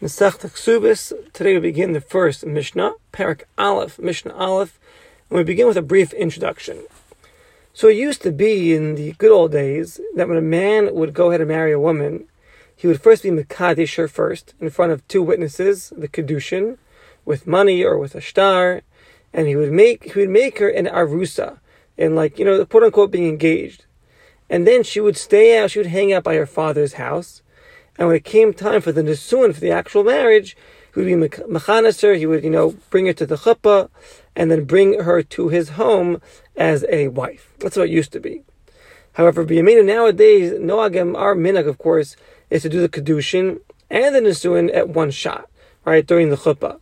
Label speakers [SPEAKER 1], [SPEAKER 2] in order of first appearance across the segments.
[SPEAKER 1] Masech Ksubis. Today we begin the first Mishnah, Parak Aleph, Mishnah Aleph, and we begin with a brief introduction. So it used to be in the good old days that when a man would go ahead and marry a woman, he would first be Mekadesh her first in front of two witnesses, the Kedushin, with money or with a shtar, and he would make he would make her an Arusa, and like, you know, the quote unquote being engaged. And then she would stay out, she would hang out by her father's house and when it came time for the nisuin, for the actual marriage, he would be mechaneser, he would, you know, bring her to the chuppah, and then bring her to his home as a wife. That's what it used to be. However, B'yameinu nowadays, Noagim, our minhag, of course, is to do the kedushin and the nisuin at one shot, right, during the chuppah.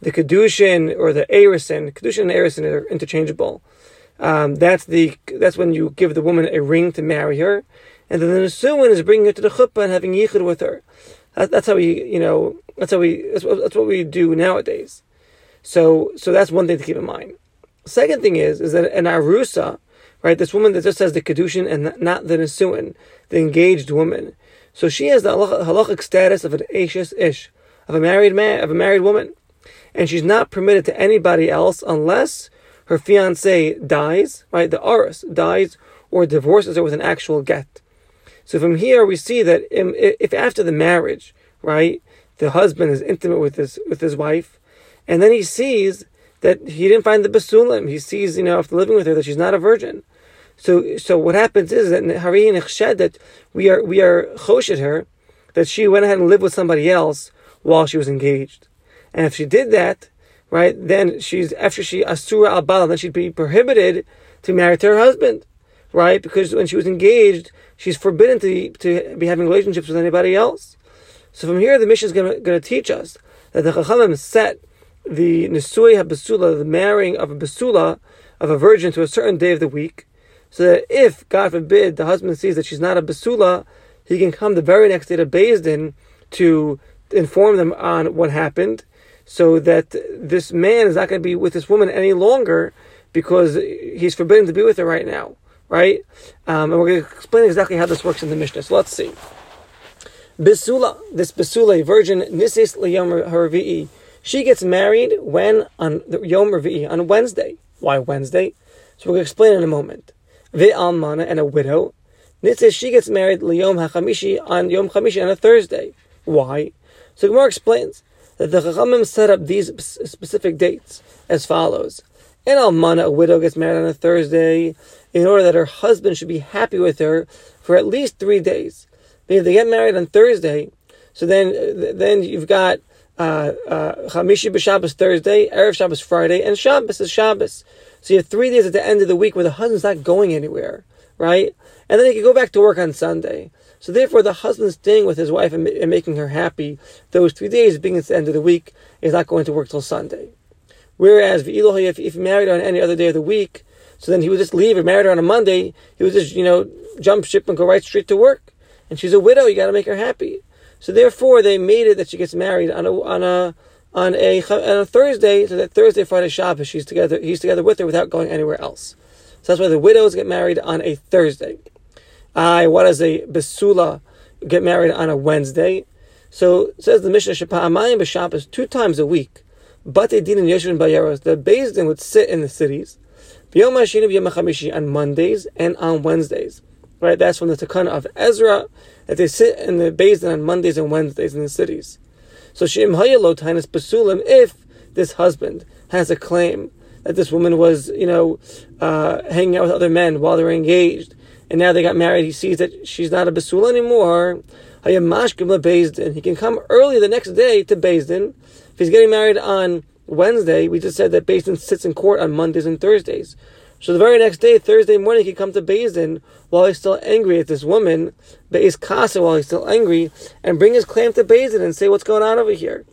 [SPEAKER 1] The kedushin or the erisin, kedushin and erisin are interchangeable. Um, that's the that's when you give the woman a ring to marry her, and then the Nisuin is bringing her to the chuppah and having yichud with her. That, that's how we, you know, that's how we, that's, what we do nowadays. So, so that's one thing to keep in mind. Second thing is, is that an arusa, right, this woman that just has the kedushin and not the Nisuin, the engaged woman. So she has the halachic status of an ashes ish, of a married man, of a married woman. And she's not permitted to anybody else unless her fiance dies, right, the aris dies, or divorces her with an actual get. So from here we see that if after the marriage, right, the husband is intimate with his with his wife, and then he sees that he didn't find the basulim, he sees, you know, after living with her that she's not a virgin. So so what happens is that Hari and that we are we are choshed her that she went ahead and lived with somebody else while she was engaged. And if she did that, right, then she's after she asura al then she'd be prohibited to marry to her husband right? Because when she was engaged, she's forbidden to, to be having relationships with anybody else. So from here, the Mishnah is going to teach us that the Chachamim set the Nisui HaBasula, the marrying of a Basula, of a virgin to a certain day of the week, so that if, God forbid, the husband sees that she's not a Basula, he can come the very next day to Din to inform them on what happened, so that this man is not going to be with this woman any longer because he's forbidden to be with her right now right? Um, and we're going to explain exactly how this works in the Mishnah. So let's see. Bisula, this Bisula, virgin Nisis Liyom Harvi'i, she gets married when on the Yom Revi'i, on Wednesday. Why Wednesday? So we're going to explain in a moment. Ve'almana, and a widow. Nisis, she gets married Liyom HaChamishi on Yom Chamishi on a Thursday. Why? So Gemara explains that the Chachamim set up these specific dates as follows. In Almana, a widow gets married on a Thursday in order that her husband should be happy with her for at least three days. If they get married on Thursday, so then then you've got uh, uh, Chamishi uh, b'Shabbos Thursday, Erev Shabbos Friday, and Shabbos is Shabbos. So you have three days at the end of the week where the husband's not going anywhere, right? And then he can go back to work on Sunday. So therefore, the husband staying with his wife and, and making her happy those three days, being at the end of the week, is not going to work till Sunday. Whereas, if, if married on any other day of the week, so then he would just leave her, married her on a Monday. He would just, you know, jump ship and go right straight to work. And she's a widow. You got to make her happy. So therefore, they made it that she gets married on a on a on a on a Thursday, so that Thursday, Friday, Shabbos, she's together. He's together with her without going anywhere else. So that's why the widows get married on a Thursday. I what does a besula get married on a Wednesday? So says the Mishnah Shapa'amayim b'Shabbos two times a week. But they did in Yeshua and Bayeros. The Beis would sit in the cities on Mondays and on Wednesdays. Right, that's from the Takana of Ezra that they sit in the basin on Mondays and Wednesdays in the cities. So Shem Hayalo Tainus Basulim, if this husband has a claim that this woman was, you know, uh, hanging out with other men while they were engaged, and now they got married, he sees that she's not a Basul anymore. He can come early the next day to Din. If he's getting married on Wednesday, we just said that Beis Din sits in court on Mondays and Thursdays. So the very next day, Thursday morning, he come to Beis Din while he's still angry at this woman, Beis Kasa, while he's still angry, and bring his claim to Beis Din and say what's going on over here.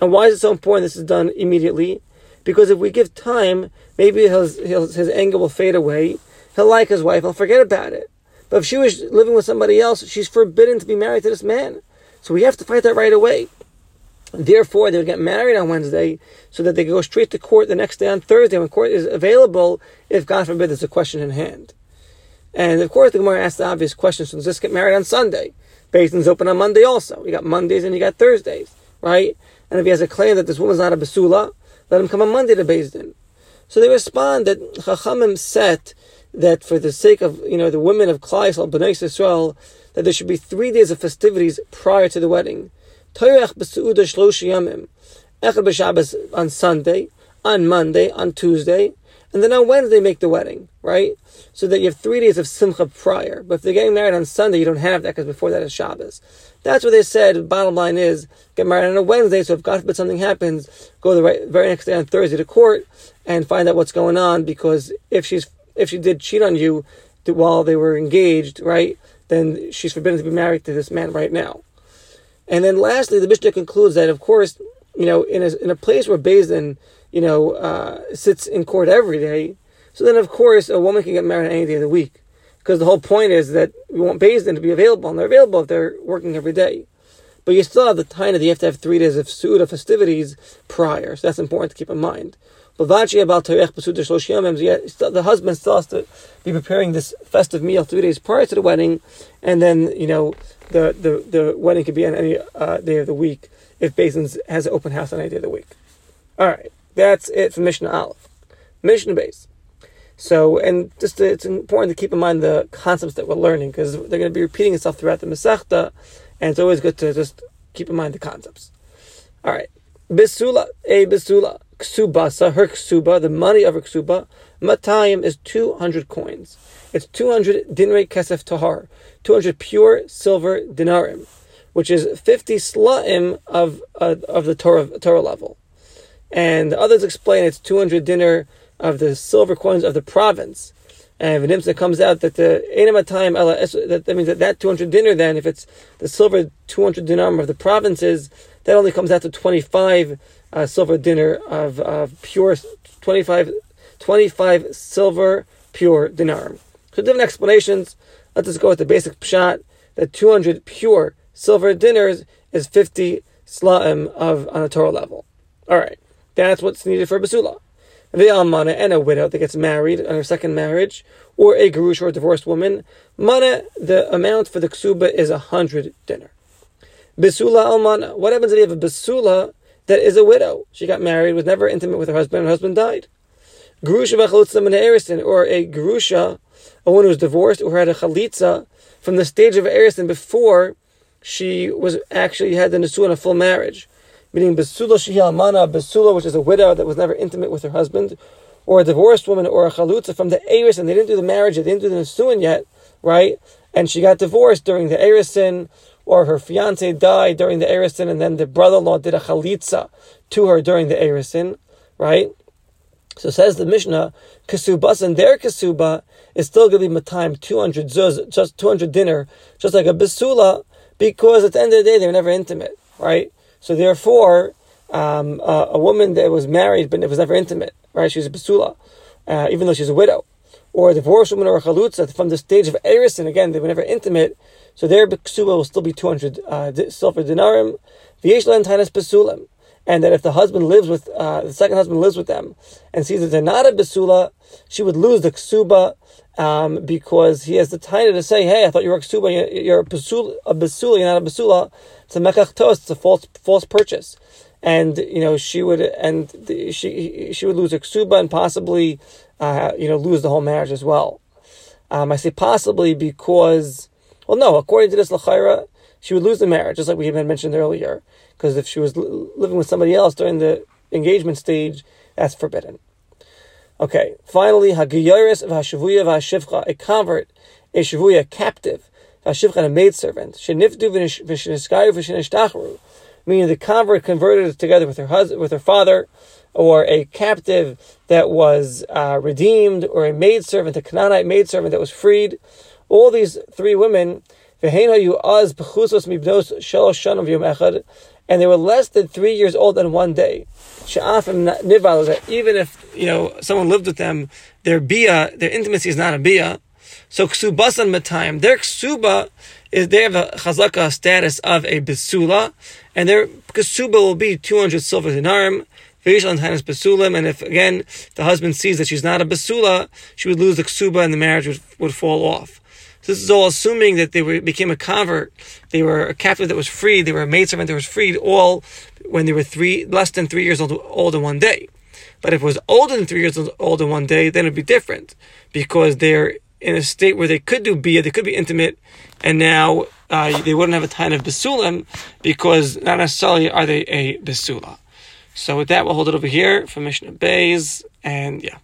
[SPEAKER 1] And why is it so important this is done immediately? Because if we give time, maybe his, his anger will fade away. He'll like his wife, he'll forget about it. But if she was living with somebody else, she's forbidden to be married to this man. So we have to fight that right away. Therefore, they would get married on Wednesday so that they could go straight to court the next day on Thursday when court is available, if God forbid there's a question in hand. And of course, the Gemara asks the obvious question: So does this get married on Sunday? Beis Din's open on Monday also. You got Mondays and you got Thursdays. right? And if he has a claim that this woman's not a Basula, let him come on Monday to Beis Din. So they respond that Chachamim set that for the sake of you know the women of Klal Yisrael, Bnei Yisrael, that there should be three days of festivities prior to the wedding. Toyrech b'su'uda shlosh yamim. Echad b'Shabbos on Sunday, on Monday, on Tuesday, and then on Wednesday make the wedding, right? So that you have three days of simcha prior. But if they're getting married on Sunday, you don't have that because before that is Shabbos. That's what they said. Bottom line is, get married on a Wednesday, so if God forbid something happens, go the right, very next day on Thursday to court and find out what's going on because if she's if she did cheat on you while they were engaged, right, then she's forbidden to be married to this man right now. And then lastly, the Mishnah concludes that, of course, you know, in a, in a place where Din, you know, uh, sits in court every day, so then, of course, a woman can get married any day of the week. Because the whole point is that we want Din to be available, and they're available if they're working every day. But you still have the time that you have to have three days of Suda festivities prior, so that's important to keep in mind. The husband still has to be preparing this festive meal three days prior to the wedding, and then, you know, the, the, the wedding could be on any uh, day of the week if Din has an open house on any day of the week. All right, that's it for Mishnah Aleph. Mishnah Beis. So, and just to, it's important to keep in mind the concepts that we're learning because they're going to be repeating itself throughout the Masechta, and it's always good to just keep in mind the concepts. All right, Bisula, a Bisula, Ksubasa, her Ksuba, the money of her Ksuba, Matayim is 200 coins. It's 200 dinrei kesef tahar, 200 pure silver dinarim, which is 50 slaim of, uh, of the Torah, Torah level. And others explain it's 200 dinar of the silver coins of the province. And V'nimsa comes out that the that, that means that that 200 dinar then, if it's the silver 200 dinar of the provinces, that only comes out to 25 uh, silver dinar of, of pure, 25, 25 silver pure dinar. So different explanations. Let's just go with the basic pshat that 200 pure silver dinars is 50 slaim of on a Torah level. All right, that's what's needed for basula. The almana and a widow that gets married on her second marriage, or a garush or a divorced woman, mana the amount for the ksuba is a hundred dinar. Basula almana. What happens if you have a basula that is a widow? She got married, was never intimate with her husband, and her husband died. Garusha v'chalutza or a garusha, a woman who's divorced or had a chalitza from the stage of erison before she was actually had the nesuah in a full marriage meaning Besula Shihal Besula, which is a widow that was never intimate with her husband, or a divorced woman, or a Chalutza from the Eris, and they didn't do the marriage, they didn't do the Nesuin yet, right? And she got divorced during the Erison, or her fiance died during the Erison, and then the brother in law did a Chalitza to her during the Erison, right? So says the Mishnah, Kasubas and their Kasuba is still going to be Matayim 200 zuz, just 200 dinar, just like a Besula, because at the end of the day, they were never intimate, right? So therefore, um, uh, a woman that was married but it was never intimate, right? She's a basula, uh, even though she's a widow, or a divorced woman or a chalutza from the stage of erison. Again, they were never intimate, so their basula will still be two hundred uh, silver dinarim. V'yesh tanas basulim, and that if the husband lives with uh, the second husband lives with them and sees that they're not a basula, she would lose the ksuba um, because he has the time to say, "Hey, I thought you were a ksuba. You're a basula, a. You're not a basula." It's a mekach. It's a false false purchase, and you know she would and the, she she would lose her ksuba and possibly uh, you know lose the whole marriage as well. Um, I say possibly because well, no, according to this lachaira, she would lose the marriage, just like we had mentioned earlier. Because if she was living with somebody else during the engagement stage, that's forbidden. Okay, finally, hagiyaris v'hashavuya v'hashivcha, a convert, a shavuya captive, Vashivcha, a maidservant. Shenifdu v'sheniskayu v'shenishtachru. Meaning the convert converted together with her husband, with her father, or a captive that was uh, redeemed, or a maidservant, a Canaanite maidservant that was freed. All these three women, and they were less than three years old on one day. Even if you know someone lived with them, their bia, their intimacy is not a bia. So ksubasan matayim, their ksuba is they have a chazaka status of a besula, and their ksuba will be two hundred silver dinarim. And if again the husband sees that she's not a basula, she would lose the ksuba and the marriage would, would fall off. So this is all assuming that they were, became a convert, they were a captive that was freed, they were a maidservant that was freed, all when they were three less than three years old, old in one day. But if it was older than three years old in one day, then it'd be different because they're in a state where they could do bia, they could be intimate, and now uh, they wouldn't have a time of besulim because not necessarily are they a besula. So with that, we'll hold it over here for Mishnah Beis, and yeah.